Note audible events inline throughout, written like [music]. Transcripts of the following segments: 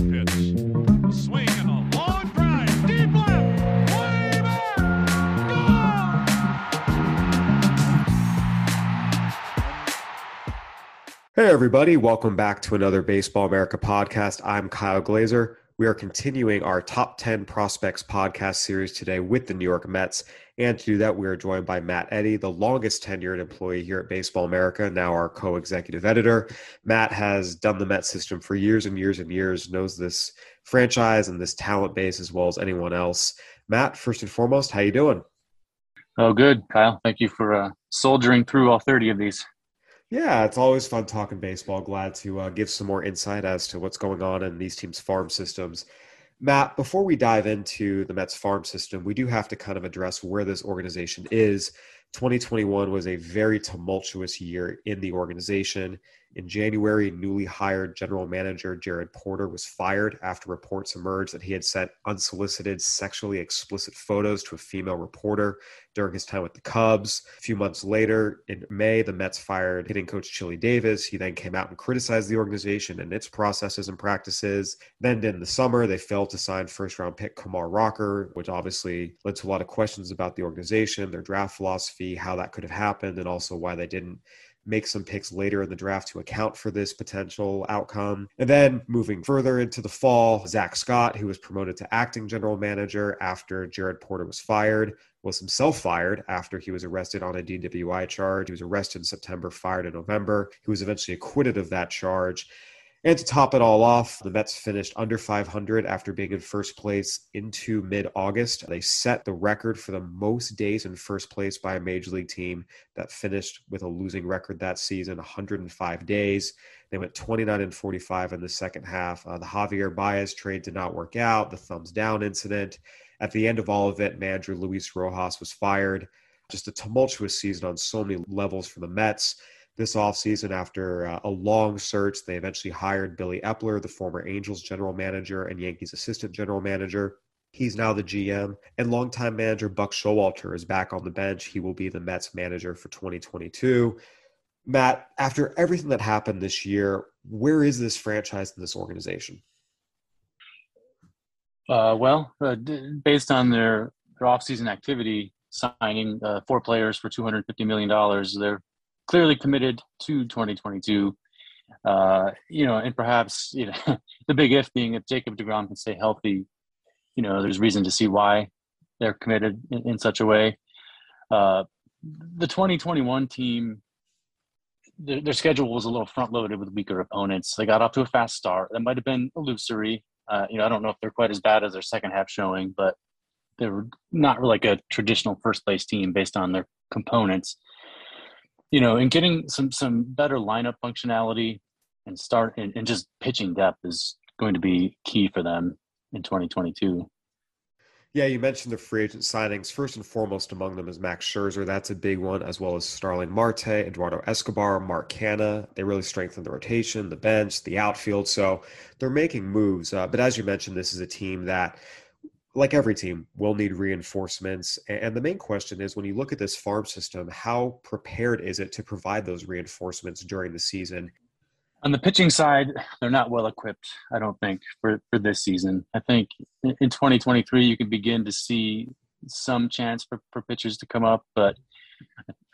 2-2 pitch. Swing and a long drive. Deep left. Way back. Hey, everybody, welcome back to another Baseball America podcast. I'm Kyle Glaser. We are continuing our top 10 prospects podcast series today with the New York Mets. And to do that, we are joined by Matt Eddy, the longest tenured employee here at Baseball America, now our co executive editor. Matt has done the Met system for years and years and years, knows this franchise and this talent base as well as anyone else. Matt, first and foremost, how you doing? Oh, good, Kyle. Thank you for uh, soldiering through all 30 of these. Yeah, it's always fun talking baseball. Glad to uh, give some more insight as to what's going on in these teams' farm systems. Matt, before we dive into the Mets farm system, we do have to kind of address where this organization is. 2021 was a very tumultuous year in the organization. In January, newly hired general manager Jared Porter was fired after reports emerged that he had sent unsolicited, sexually explicit photos to a female reporter during his time with the Cubs. A few months later, in May, the Mets fired hitting coach Chili Davis. He then came out and criticized the organization and its processes and practices. Then in the summer, they failed to sign first round pick Kumar Rocker, which obviously led to a lot of questions about the organization, their draft philosophy, how that could have happened, and also why they didn't make some picks later in the draft to account for this potential outcome. And then moving further into the fall, Zach Scott, who was promoted to acting general manager after Jared Porter was fired, was himself fired after he was arrested on a DWI charge. He was arrested in September, fired in November. He was eventually acquitted of that charge. And to top it all off, the Mets finished under 500 after being in first place into mid August. They set the record for the most days in first place by a major league team that finished with a losing record that season 105 days. They went 29 and 45 in the second half. Uh, the Javier Baez trade did not work out, the thumbs down incident. At the end of all of it, manager Luis Rojas was fired. Just a tumultuous season on so many levels for the Mets this offseason after uh, a long search. They eventually hired Billy Eppler, the former Angels general manager and Yankees assistant general manager. He's now the GM, and longtime manager Buck Showalter is back on the bench. He will be the Mets manager for 2022. Matt, after everything that happened this year, where is this franchise and this organization? Uh, well, uh, d- based on their, their offseason activity, signing uh, four players for $250 million, they're clearly committed to 2022. Uh, you know, and perhaps you know [laughs] the big if being if Jacob Degrom can stay healthy, you know, there's reason to see why they're committed in, in such a way. Uh, the 2021 team, their, their, schedule was a little front loaded with weaker opponents. They got off to a fast start. That might have been illusory. Uh, you know, I don't know if they're quite as bad as their second half showing, but they were not like a traditional first place team based on their components you know, and getting some some better lineup functionality and start and, and just pitching depth is going to be key for them in 2022. Yeah, you mentioned the free agent signings. First and foremost among them is Max Scherzer. That's a big one, as well as Starling Marte, Eduardo Escobar, Mark Canha. They really strengthen the rotation, the bench, the outfield. So they're making moves. Uh, but as you mentioned, this is a team that, like every team, will need reinforcements. And the main question is when you look at this farm system, how prepared is it to provide those reinforcements during the season? On the pitching side, they're not well equipped, I don't think, for, for this season. I think in 2023, you can begin to see some chance for, for pitchers to come up, but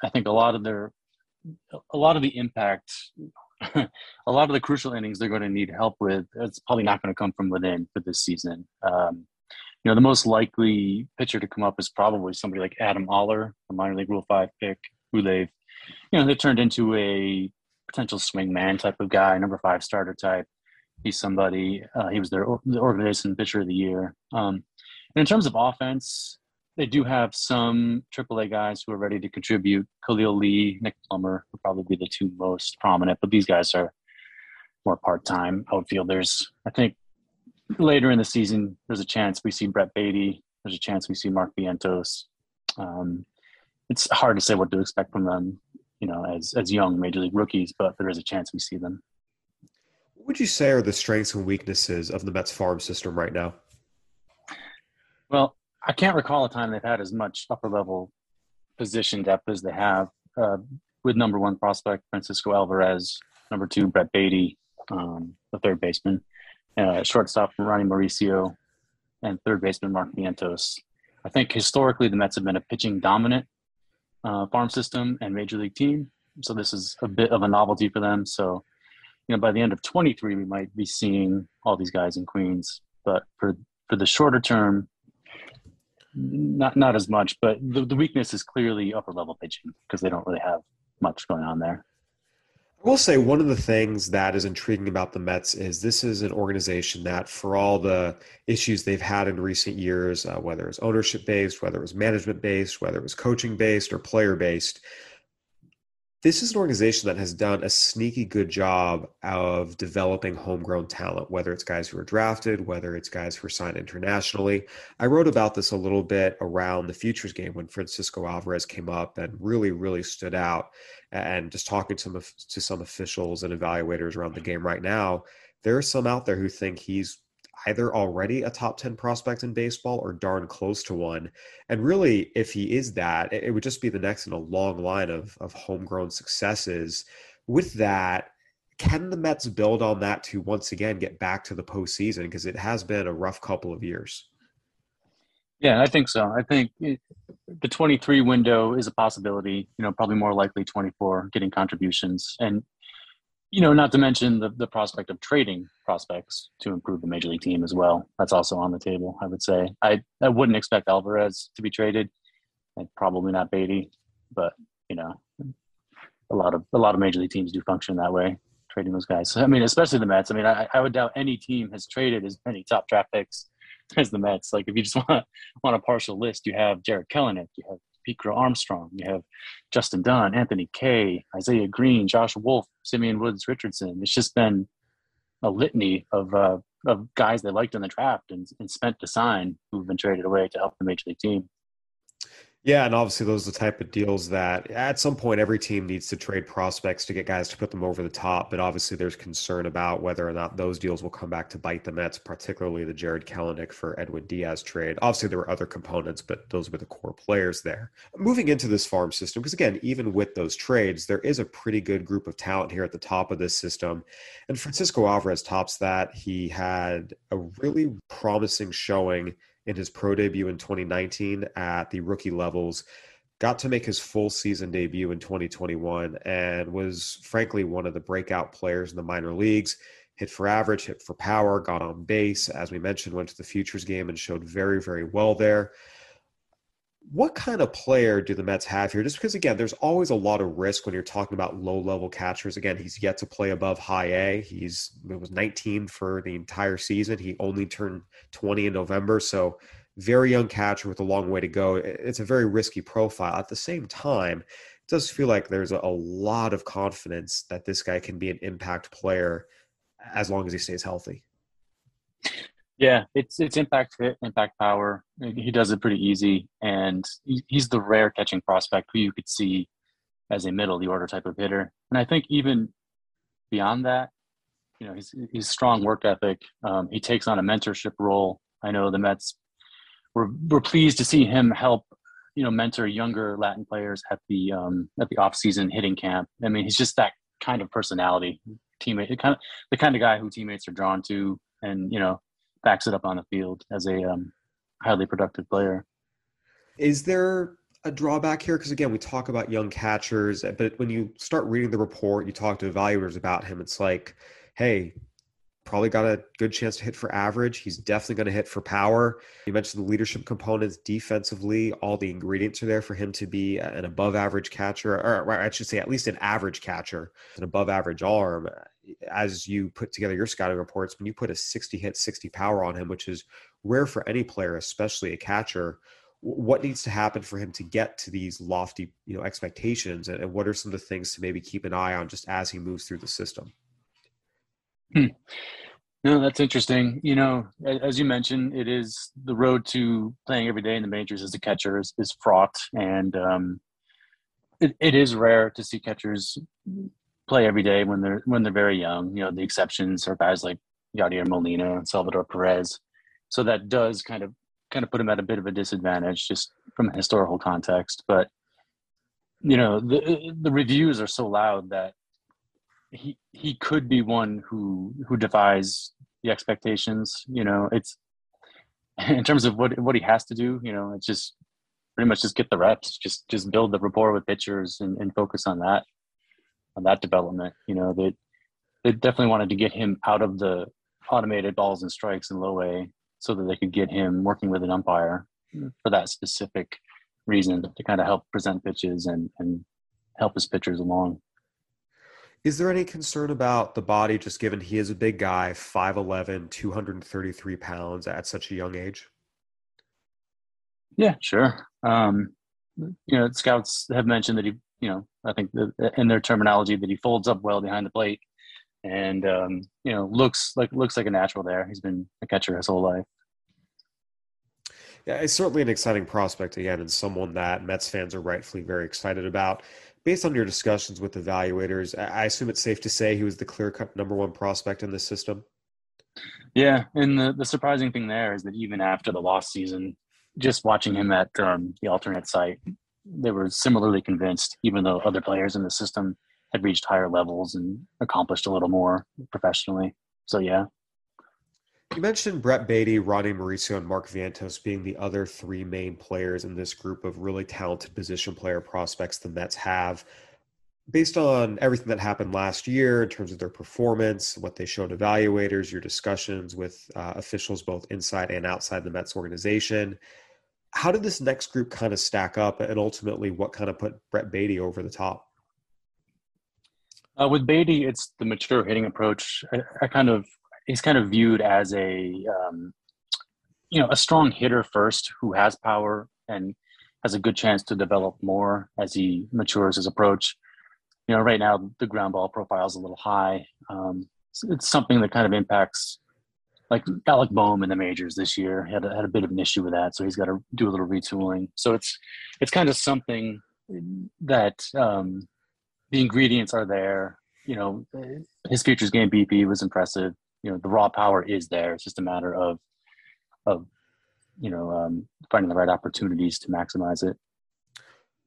I think a lot of their, a lot of the impact, [laughs] a lot of the crucial innings they're going to need help with, it's probably not going to come from within for this season. Um, you know, the most likely pitcher to come up is probably somebody like Adam Oller, a minor league Rule 5 pick, who they've, you know, they turned into a potential swing man type of guy, number five starter type. He's somebody. Uh, he was their the organization pitcher of the year. Um, and in terms of offense, they do have some AAA guys who are ready to contribute. Khalil Lee, Nick Plummer would probably be the two most prominent, but these guys are more part-time outfielders. I think later in the season, there's a chance we see Brett Baty. There's a chance we see Mark Vientos. Um, it's hard to say what to expect from them you know, as as young major league rookies, but there is a chance we see them. What would you say are the strengths and weaknesses of the Mets farm system right now? Well, I can't recall a time they've had as much upper level position depth as they have. Uh, with number one prospect Francisco Alvarez, number two Brett Baty, um, the third baseman, uh, shortstop Ronny Mauricio, and third baseman Mark Vientos. I think historically the Mets have been a pitching dominant uh, farm system and major league team. So this is a bit of a novelty for them. So, you know, by the end of 23, we might be seeing all these guys in Queens. But for for the shorter term, not not as much. But the, the weakness is clearly upper level pitching because they don't really have much going on there. Will say one of the things that is intriguing about the Mets is this is an organization that, for all the issues they've had in recent years, uh, whether it's ownership based, whether it was management based, whether it was coaching based or player based, this is an organization that has done a sneaky good job of developing homegrown talent, whether it's guys who are drafted, whether it's guys who are signed internationally. I wrote about this a little bit around the futures game when Francisco Alvarez came up and really, really stood out. And just talking to some, to some officials and evaluators around the game right now, there are some out there who think he's either already a top 10 prospect in baseball or darn close to one. And really, if he is that, it would just be the next in a long line of, of homegrown successes. With that, can the Mets build on that to once again get back to the postseason? Because it has been a rough couple of years. Yeah, I think so. I think eh, the 23 window is a possibility, you know, probably more likely 24 getting contributions. And you know, not to mention the, the prospect of trading prospects to improve the major league team as well. That's also on the table, I would say. I, I wouldn't expect Alvarez to be traded, and probably not Baty, but you know, a lot of a lot of major league teams do function that way, trading those guys. So, I mean, especially the Mets. I mean, I, I would doubt any team has traded as many top draft picks [laughs] as the Mets. Like, if you just [laughs] want want a partial list, you have Jarred Kelenic, you have Crow Armstrong. You have Justin Dunn, Anthony Kay, Isaiah Greene, Josh Wolf, Simeon Woods Richardson. It's just been a litany of uh, of guys they liked in the draft and, and spent to sign who've been traded away to help the major league team. Yeah, and obviously those are the type of deals that at some point every team needs to trade prospects to get guys to put them over the top. But obviously there's concern about whether or not those deals will come back to bite the Mets, particularly the Jarred Kelenic for Edwin Diaz trade. Obviously there were other components, but those were the core players there. Moving into this farm system, because again, even with those trades, there is a pretty good group of talent here at the top of this system. And Francisco Alvarez tops that. He had a really promising showing in his pro debut in 2019 at the rookie levels. Got to make his full season debut in 2021 and was frankly one of the breakout players in the minor leagues. Hit for average, hit for power, got on base. As we mentioned, went to the futures game and showed very, very well there what kind of player do the Mets have here? Just because, again, there's always a lot of risk when you're talking about low level catchers. Again, he's yet to play above high A. He's it was 19 for the entire season. He only turned 20 in November, so very young catcher with a long way to go. It's a very risky profile. At the same time, it does feel like there's a lot of confidence that this guy can be an impact player as long as he stays healthy. Yeah, it's it's impact hit, impact power. He does it pretty easy, and he's the rare catching prospect who you could see as a middle the order type of hitter. And I think even beyond that, you know, he's he's strong work ethic. Um, he takes on a mentorship role. I know the Mets were were pleased to see him help, you know, mentor younger Latin players at the um, at the off season hitting camp. I mean, he's just that kind of personality, teammate, kind of the kind of guy who teammates are drawn to, and you know, backs it up on the field as a um, highly productive player. Is there a drawback here? Because again, we talk about young catchers, but when you start reading the report, you talk to evaluators about him. It's like, hey, probably got a good chance to hit for average. He's definitely going to hit for power. You mentioned the leadership components defensively. All the ingredients are there for him to be an above average catcher, or I should say, at least an average catcher, an above average arm. As you put together your scouting reports, when you put a 60 hit, 60 power on him, which is rare for any player, especially a catcher, what needs to happen for him to get to these lofty you know expectations and what are some of the things to maybe keep an eye on just as he moves through the system Hmm. No, that's interesting. You know, as you mentioned, it is the road to playing every day in the majors as a catcher is, is fraught, and um, it, it is rare to see catchers play every day when they're when they're very young. You know, the exceptions are guys like Yadier Molina and Salvador Perez. So that does kind of kind of put him at a bit of a disadvantage just from a historical context. But you know, the the reviews are so loud that he he could be one who who defies the expectations. You know, it's in terms of what what he has to do. You know, it's just pretty much just get the reps, just just build the rapport with pitchers and, and focus on that on that development. You know, they they definitely wanted to get him out of the automated balls and strikes in low A so that they could get him working with an umpire for that specific reason to kind of help present pitches and and help his pitchers along. Is there any concern about the body, just given he is a big guy, 5'11, 233 pounds at such a young age? Yeah, sure. Um, you know, scouts have mentioned that he, you know, I think in their terminology that he folds up well behind the plate, and um, you know, looks like looks like a natural there. He's been a catcher his whole life. Yeah, it's certainly an exciting prospect again, and someone that Mets fans are rightfully very excited about based on your discussions with evaluators, I assume it's safe to say he was the clear cut number one prospect in the system. Yeah, and the, the surprising thing there is that even after the lost season, just watching him at um, the alternate site, they were similarly convinced, even though other players in the system had reached higher levels and accomplished a little more professionally. So yeah, you mentioned Brett Baty, Ronny Mauricio, and Mark Vientos being the other three main players in this group of really talented position player prospects the Mets have. Based on everything that happened last year in terms of their performance, what they showed evaluators, your discussions with uh, officials both inside and outside the Mets organization, how did this next group kind of stack up and ultimately what kind of put Brett Baty over the top? Uh, with Baty, it's the mature hitting approach. I, I, kind of he's kind of viewed as a um, you know a strong hitter first who has power and has a good chance to develop more as he matures his approach. You know, right now the ground ball profile is a little high. Um, it's, it's, something that kind of impacts, like Alec Bohm in the majors this year had a, had a bit of an issue with that, so he's got to do a little retooling. So it's it's kind of something that um, the ingredients are there. You know, his futures game BP was impressive you know the raw power is there. It's just a matter of of you know um, finding the right opportunities to maximize it.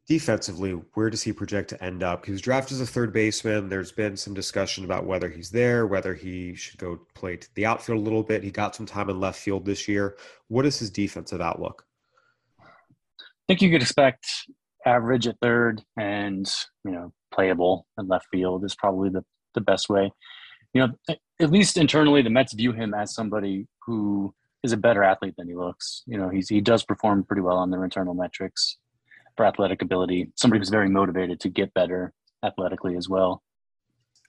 Defensively, where does he project to end up? He was drafted as a third baseman. There's been some discussion about whether he's there, whether he should go play to the outfield a little bit. He got some time in left field this year. What is his defensive outlook? I think you could expect average at third and you know playable in left field is probably the, the best way you know, at least internally, the Mets view him as somebody who is a better athlete than he looks. You know, he's he does perform pretty well on their internal metrics for athletic ability. Somebody who's very motivated to get better athletically as well.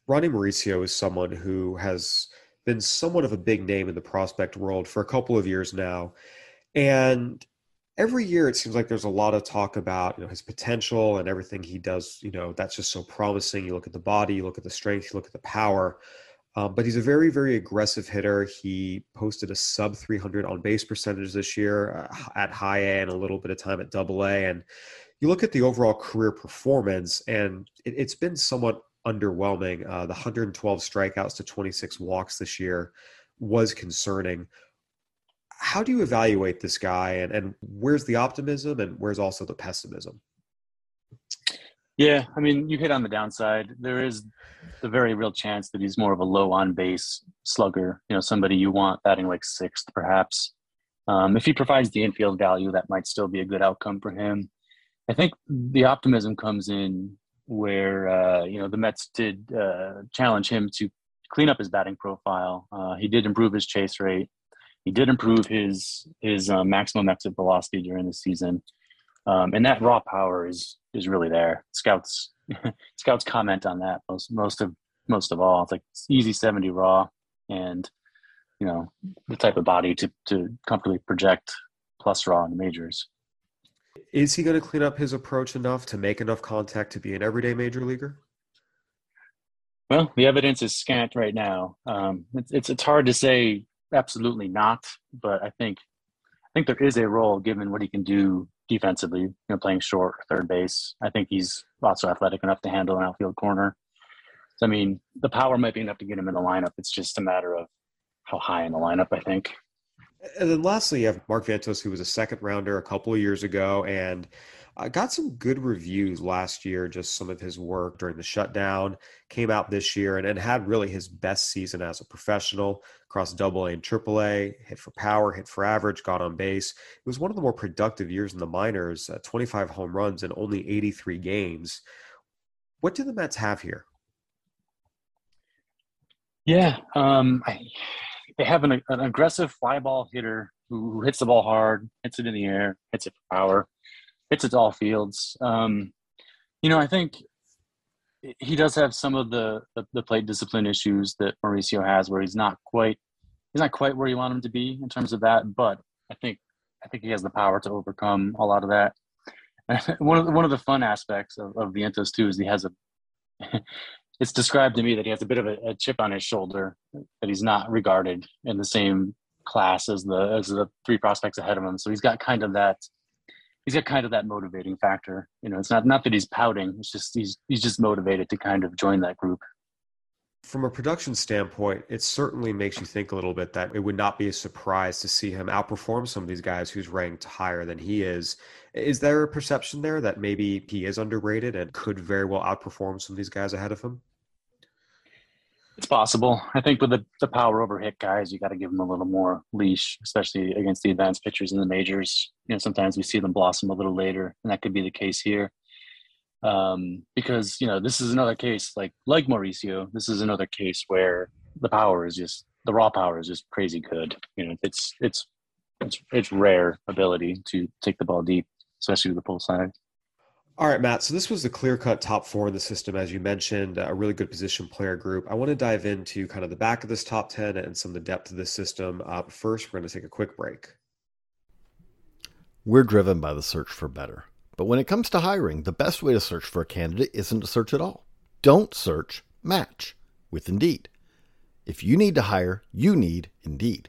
Ronny Mauricio is someone who has been somewhat of a big name in the prospect world for a couple of years now, and every year it seems like there's a lot of talk about you know his potential and everything he does. You know, that's just so promising. You look at the body, you look at the strength, you look at the power Um, but he's a very, very aggressive hitter. He posted a sub 300 on base percentage this year uh, at high A and a little bit of time at double A. And you look at the overall career performance, and it, has been somewhat underwhelming. Uh, the 112 strikeouts to 26 walks this year was concerning. How do you evaluate this guy, and, and where's the optimism, and where's also the pessimism? Yeah, I mean, you hit on the downside. There is the very real chance that he's more of a low on base slugger, you know, somebody you want batting like sixth, perhaps. Um, if he provides the infield value, that might still be a good outcome for him. I think the optimism comes in where, uh, you know, the Mets did uh, challenge him to clean up his batting profile. Uh, he did improve his chase rate. He did improve his his uh, maximum exit velocity during the season. Um, and that raw power is is really there. Scouts [laughs] scouts comment on that most most of most of all. It's like easy seventy raw, and you know the type of body to to comfortably project plus raw in the majors. Is he going to clean up his approach enough to make enough contact to be an everyday major leaguer? Well, the evidence is scant right now. Um, it's, it's it's hard to say absolutely not, but I think I think there is a role given what he can do defensively, you know, playing short third base. I think he's also athletic enough to handle an outfield corner. So, I mean, the power might be enough to get him in the lineup. It's just a matter of how high in the lineup, I think. And then lastly, you have Mark Vientos, who was a second rounder a couple of years ago and uh, got some good reviews last year, just some of his work during the shutdown. Came out this year and, and had really his best season as a professional across double A and triple A, hit for power, hit for average, got on base. It was one of the more productive years in the minors, uh, 25 home runs in only 83 games. What do the Mets have here? Yeah, um, I, they have an, an aggressive fly ball hitter who, hits the ball hard, hits it in the air, hits it for power, hits it to all fields. Um, you know, I think he does have some of the, the, the plate discipline issues that Mauricio has, where he's not quite he's not quite where you want him to be in terms of that. But I think I think he has the power to overcome a lot of that. [laughs] one of the, one of the fun aspects of, of Vientos too is he has a. [laughs] it's described to me that he has a bit of a, a, chip on his shoulder that he's not regarded in the same class as the as the three prospects ahead of him. So he's got kind of that he's got kind of that motivating factor. You know, it's not not that he's pouting. It's just he's he's just motivated to kind of join that group. From a production standpoint, it certainly makes you think a little bit that it would not be a surprise to see him outperform some of these guys who's ranked higher than he is. Is there a perception there that maybe he is underrated and could very well outperform some of these guys ahead of him? It's possible. I think with the, the power over hit guys, you got to give them a little more leash, especially against the advanced pitchers in the majors. You know, sometimes we see them blossom a little later, and that could be the case here. Um, because you know, this is another case like like Mauricio. This is another case where the power is just the raw power is just crazy good. You know, it's it's it's it's rare ability to take the ball deep, especially with the pull side. All right, Matt. So this was the clear cut top four in the system, as you mentioned, a really good position player group. I want to dive into kind of the back of this top 10 and some of the depth of this system. Uh, but first, we're going to take a quick break. We're driven by the search for better. But when it comes to hiring, the best way to search for a candidate isn't to search at all. Don't search, match with Indeed. If you need to hire, you need Indeed.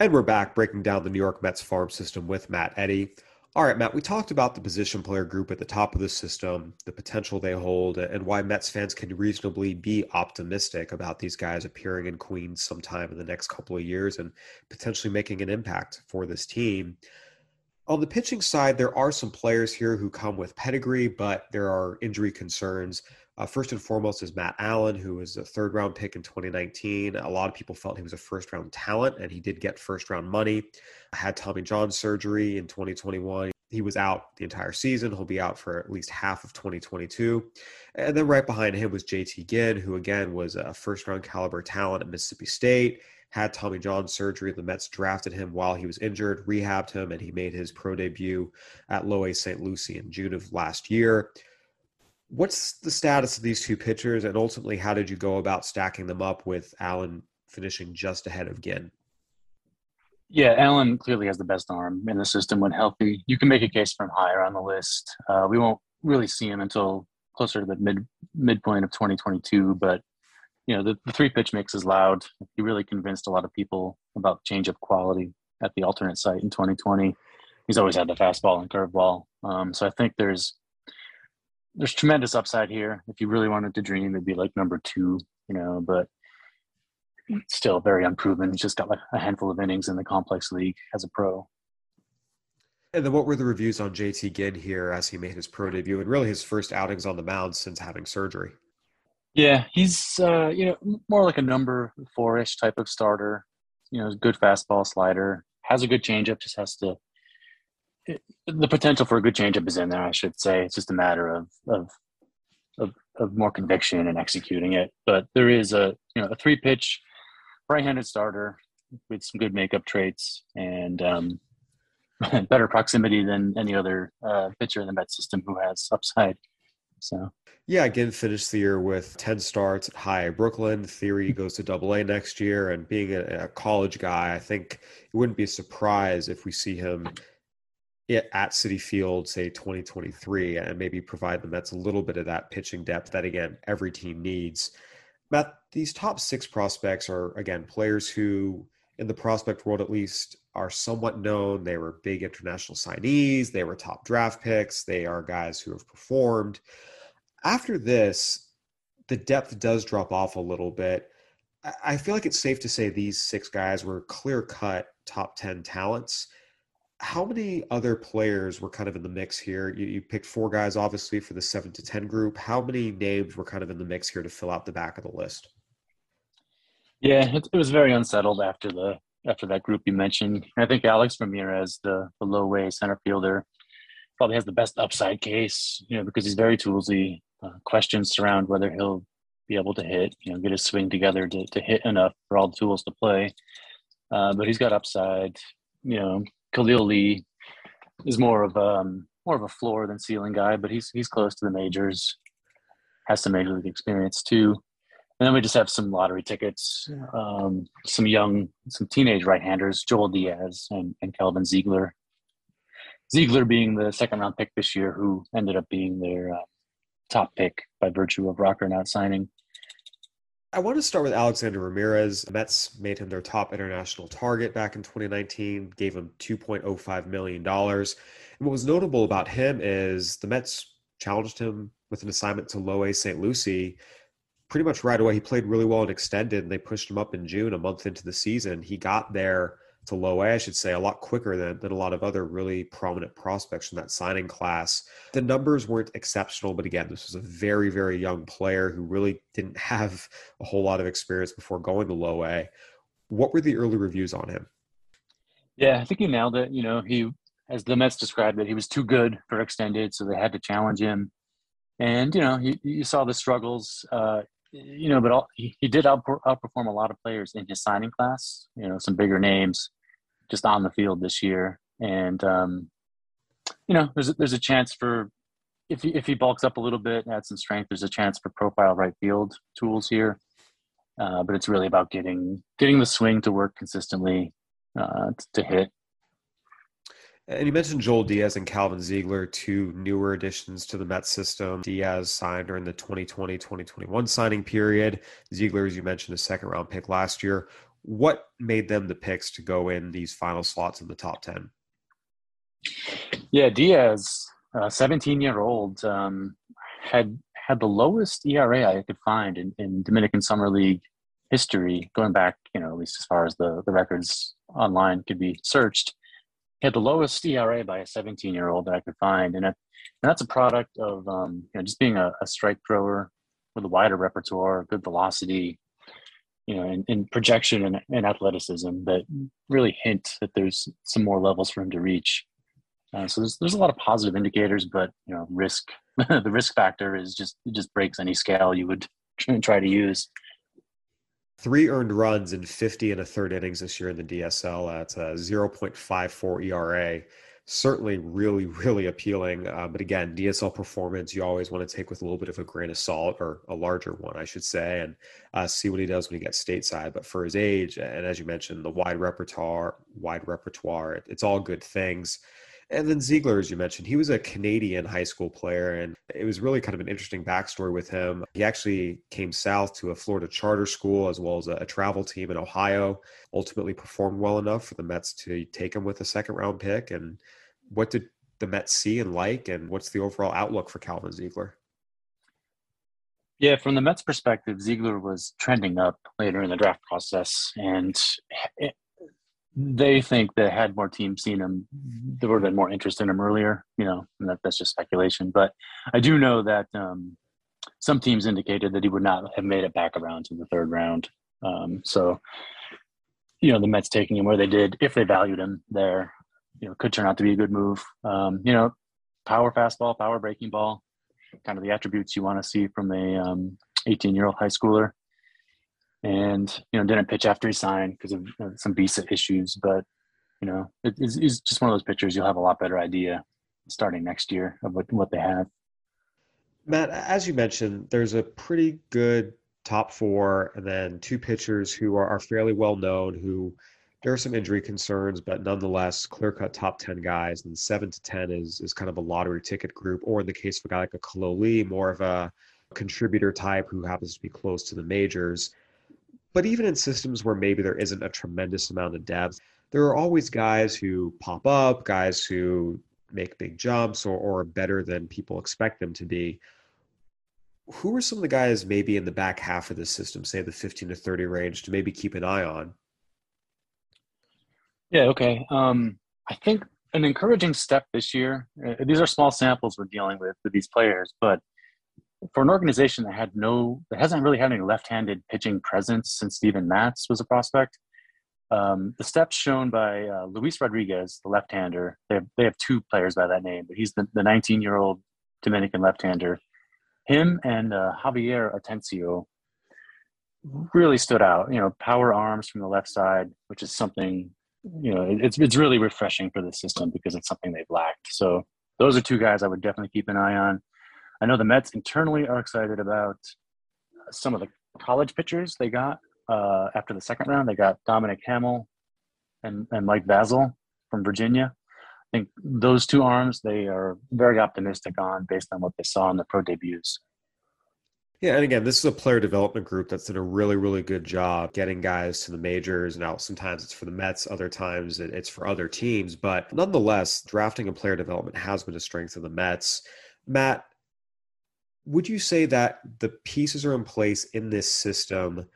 And we're back breaking down the New York Mets farm system with Matt Eddy. All right, Matt, we talked about the position player group at the top of the system, the potential they hold, and why Mets fans can reasonably be optimistic about these guys appearing in Queens sometime in the next couple of years and potentially making an impact for this team. On the pitching side, there are some players here who come with pedigree, but there are injury concerns. Uh, first and foremost is Matt Allan, who was a third round pick in 2019. A lot of people felt he was a first round talent, and he did get first round money. Had Tommy John surgery in 2021. He was out the entire season. He'll be out for at least half of 2022. And then right behind him was JT Ginn, who again was a first round caliber talent at Mississippi State. Had Tommy John surgery. The Mets drafted him while he was injured, rehabbed him, and he made his pro debut at Low A St. Lucie in June of last year. What's the status of these two pitchers, and ultimately, how did you go about stacking them up with Allan finishing just ahead of Ginn? Yeah, Allan clearly has the best arm in the system when healthy. You can make a case for him higher on the list. Uh, we won't really see him until closer to the mid midpoint of 2022, but you know the, the three pitch mix is loud. He really convinced a lot of people about change of quality at the alternate site in 2020. He's always had the fastball and curveball, um, so I think there's there's tremendous upside here. If you really wanted to dream, it'd be like number two, you know, but still very unproven. He's just got like a handful of innings in the complex league as a pro. And then what were the reviews on JT Ginn here as he made his pro debut and really his first outings on the mound since having surgery? Yeah, he's uh, you know more like a number four-ish type of starter. You know, good fastball slider, has a good changeup, just has to the potential for a good changeup is in there. I should say it's just a matter of of of, of more conviction and executing it. But there is a you know a three pitch right-handed starter with some good makeup traits and um, [laughs] better proximity than any other uh, pitcher in the Met system who has upside. So yeah, again, finished the year with 10 starts at High Brooklyn. Theory goes to double A next year. And being a, a, college guy, I think it wouldn't be a surprise if we see him at Citi Field, say 2023, and maybe provide the Mets a little bit of that pitching depth that, again, every team needs. Matt, these top six prospects are, again, players who, in the prospect world at least, are somewhat known. They were big international signees, they were top draft picks, they are guys who have performed. After this, the depth does drop off a little bit. I feel like it's safe to say these six guys were clear cut top 10 talents how many other players were kind of in the mix here? You, you, picked four guys, obviously, for the seven to 10 group. How many names were kind of in the mix here to fill out the back of the list? Yeah, it, it was very unsettled after the after that group you mentioned. I think Alex Ramirez, the, the low A center fielder, probably has the best upside case, you know, because he's very toolsy. Uh, questions surround whether he'll be able to hit, you know, get his swing together to, to hit enough for all the tools to play. Uh, but he's got upside. You know, Khalil Lee is more of a um, more of a floor than ceiling guy, but he's he's close to the majors. Has some major league experience too. And then we just have some lottery tickets, um, some young, some teenage right-handers, Joel Diaz and, and Calvin Ziegler. Ziegler being the second round pick this year, who ended up being their uh, top pick by virtue of Rocker not signing. I want to start with Alexander Ramirez. The Mets made him their top international target back in 2019, gave him $2.05 million. And what was notable about him is the Mets challenged him with an assignment to Low A St. Lucie pretty much right away. He played really well and extended, and they pushed him up in June, a month into the season. He got there to low A, I should say, a lot quicker than, than a lot of other really prominent prospects from that signing class. The numbers weren't exceptional, but again, this was a very, very young player who really didn't [laughs] have a whole lot of experience before going to low A. What were the early reviews on him? Yeah, I think you nailed it. You know, he, as the Mets described it, he was too good for extended, so they had to challenge him. and you know, you, you saw the struggles. Uh, you know, but all, he, he did outperform a lot of players in his signing class. You know, some bigger names just on the field this year, and um, you know, there's a, there's a chance for if he if he bulks up a little bit, and adds some strength, there's a chance for profile right field tools here. Uh, but it's really about getting getting the swing to work consistently uh, to hit. And you mentioned Joel Diaz and Calvin Ziegler, two newer additions to the Mets system. Diaz signed during the 2020-2021 signing period. Ziegler, as you mentioned, a second round pick last year. What made them the picks to go in these final slots in the top 10? Yeah, Diaz, uh, 17 year old, um, had had the lowest ERA I could find in, in Dominican Summer League history, going back, you know, at least as far as the, the records online could be searched. He had the lowest ERA by a 17 year old that I could find. And, and that's a product of um, you know, just being a, a, strike thrower with a wider repertoire, good velocity, you know, in, and projection and, and athleticism that really hint that there's some more levels for him to reach. Uh, so there's there's a lot of positive indicators, but you know, risk [laughs] the risk factor is just it just breaks any scale you would [laughs] try to use. Three earned runs in 50 and a third innings this year in the DSL at a 0.54 ERA. Certainly, really, really appealing. Uh, but again, DSL performance you always want to take with a little bit of a grain of salt, or a larger one, I should say, and uh, see what he does when he gets stateside. But for his age, and as you mentioned, the wide repertoire, wide repertoire, it's all good things. And then Ziegler, as you mentioned, he was a Canadian high school player, and it was really kind of an interesting backstory with him. He actually came south to a Florida charter school as well as a, a travel team in Ohio. Ultimately, performed well enough for the Mets to take him with a second round pick. And what did the Mets see and like, and what's the overall outlook for Calvin Ziegler? Yeah, from the Mets' perspective, Ziegler was trending up later in the draft process, and they think that had more teams seen him, there would have been more interest in him earlier. You know, that, that's just speculation. But I do know that um, some teams indicated that he would not have made it back around to the third round. Um, so, you know, the Mets taking him where they did, if they valued him there, you know, could turn out to be a good move. Um, you know, power fastball, power breaking ball, kind of the attributes you want to see from a 18 um, year old high schooler and you know didn't pitch after he signed because of uh, some visa issues. But you know, it, it's, it's, just one of those pitchers you'll have a lot better idea starting next year of what what they have. Matt, as you mentioned, there's a pretty good top four, and then two pitchers who are, are fairly well known. Who there are some injury concerns, but nonetheless, clear cut top ten guys. And seven to ten is is kind of a lottery ticket group, or in the case of a guy like a Kalo more of a contributor type who happens to be close to the majors. But even in systems where maybe there isn't a tremendous amount of depth, there are always guys who pop up, guys who make big jumps or, or better than people expect them to be. Who are some of the guys maybe in the back half of the system, say the 15 to 30 range, to maybe keep an eye on? Yeah, okay. Um, I think an encouraging step this year, uh, these are small samples we're dealing with with these players, but for an organization that had no that hasn't really had any left-handed pitching presence since Steven Matz was a prospect. Um, the steps shown by uh, Luis Rodriguez, the left-hander, they have, they have two players by that name, but he's the, the 19-year-old Dominican left-hander. Him and uh, Javier Atencio really stood out. You know, power arms from the left side, which is something you know it's it's really refreshing for the system because it's something they've lacked. So those are two guys I would definitely keep an eye on. I know the Mets internally are excited about some of the college pitchers they got uh, after the second round. They got Dominic Hamel and, and Mike Vasil from Virginia. I think those two arms they are very optimistic on based on what they saw in the pro debuts. Yeah, and again, this is a player development group that's done a really, really good job getting guys to the majors. Now, sometimes it's for the Mets, other times it's for other teams. But nonetheless, drafting and player development has been a strength of the Mets. Matt, would you say that the pieces are in place in this system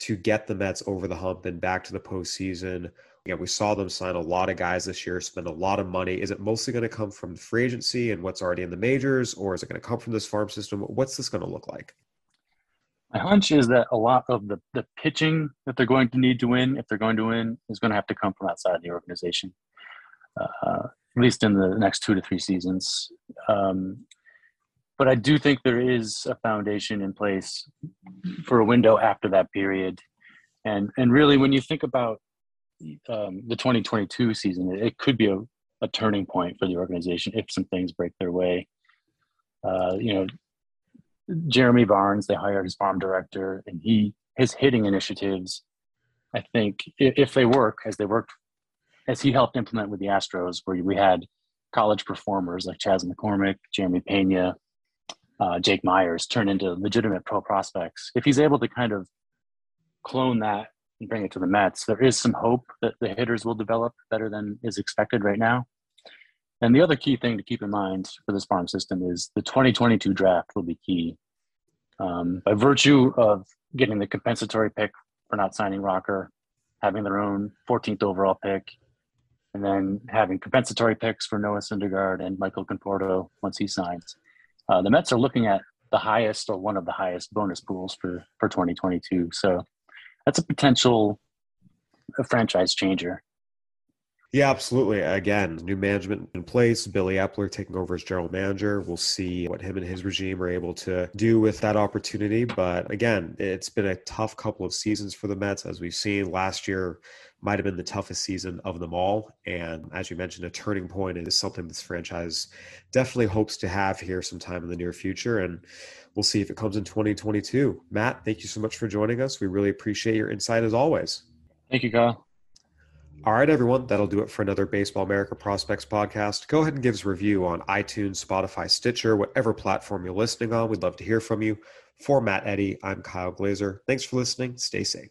to get the Mets over the hump and back to the postseason? Yeah, we saw them sign a lot of guys this year, spend a lot of money. Is it mostly going to come from free agency and what's already in the majors, or is it going to come from this farm system? What's this going to look like? My hunch is that a lot of the, the pitching that they're going to need to win, if they're going to win, is going to have to come from outside the organization, uh, at least in the next two to three seasons. Um, but I do think there is a foundation in place for a window after that period. And and really, when you think about um, the 2022 season, it, it could be a, a, turning point for the organization if some things break their way. Uh, you know, Jeremy Barnes, they hired his farm director, and he his hitting initiatives. I think if they work as they worked, as he helped implement with the Astros, where we had college performers like Chas McCormick, Jeremy Pena, uh, Jake Meyers turn into legitimate pro prospects. If he's able to kind of clone that and bring it to the Mets, there is some hope that the hitters will develop better than is expected right now. And the other key thing to keep in mind for this farm system is the 2022 draft will be key. Um, by virtue of getting the compensatory pick for not signing Rocker, having their own 14th overall pick, and then having compensatory picks for Noah Syndergaard and Michael Conforto once he signs. Uh, the Mets are looking at the highest or one of the highest bonus pools for for 2022. So that's a potential a franchise changer. Yeah, absolutely. Again, new management in place, Billy Eppler taking over as general manager. We'll see what him and his regime are able to do with that opportunity. But again, it's been a tough couple of seasons for the Mets, as we've seen last year might have been the toughest season of them all. And as you mentioned, a turning point is something this franchise definitely hopes to have here sometime in the near future. And we'll see if it comes in 2022. Matt, thank you so much for joining us. We really appreciate your insight as always. Thank you, Kyle. All right, everyone, that'll do it for another Baseball America Prospects podcast. Go ahead and give us a review on iTunes, Spotify, Stitcher, whatever platform you're listening on. We'd love to hear from you. For Matt Eddy, I'm Kyle Glaser. Thanks for listening. Stay safe.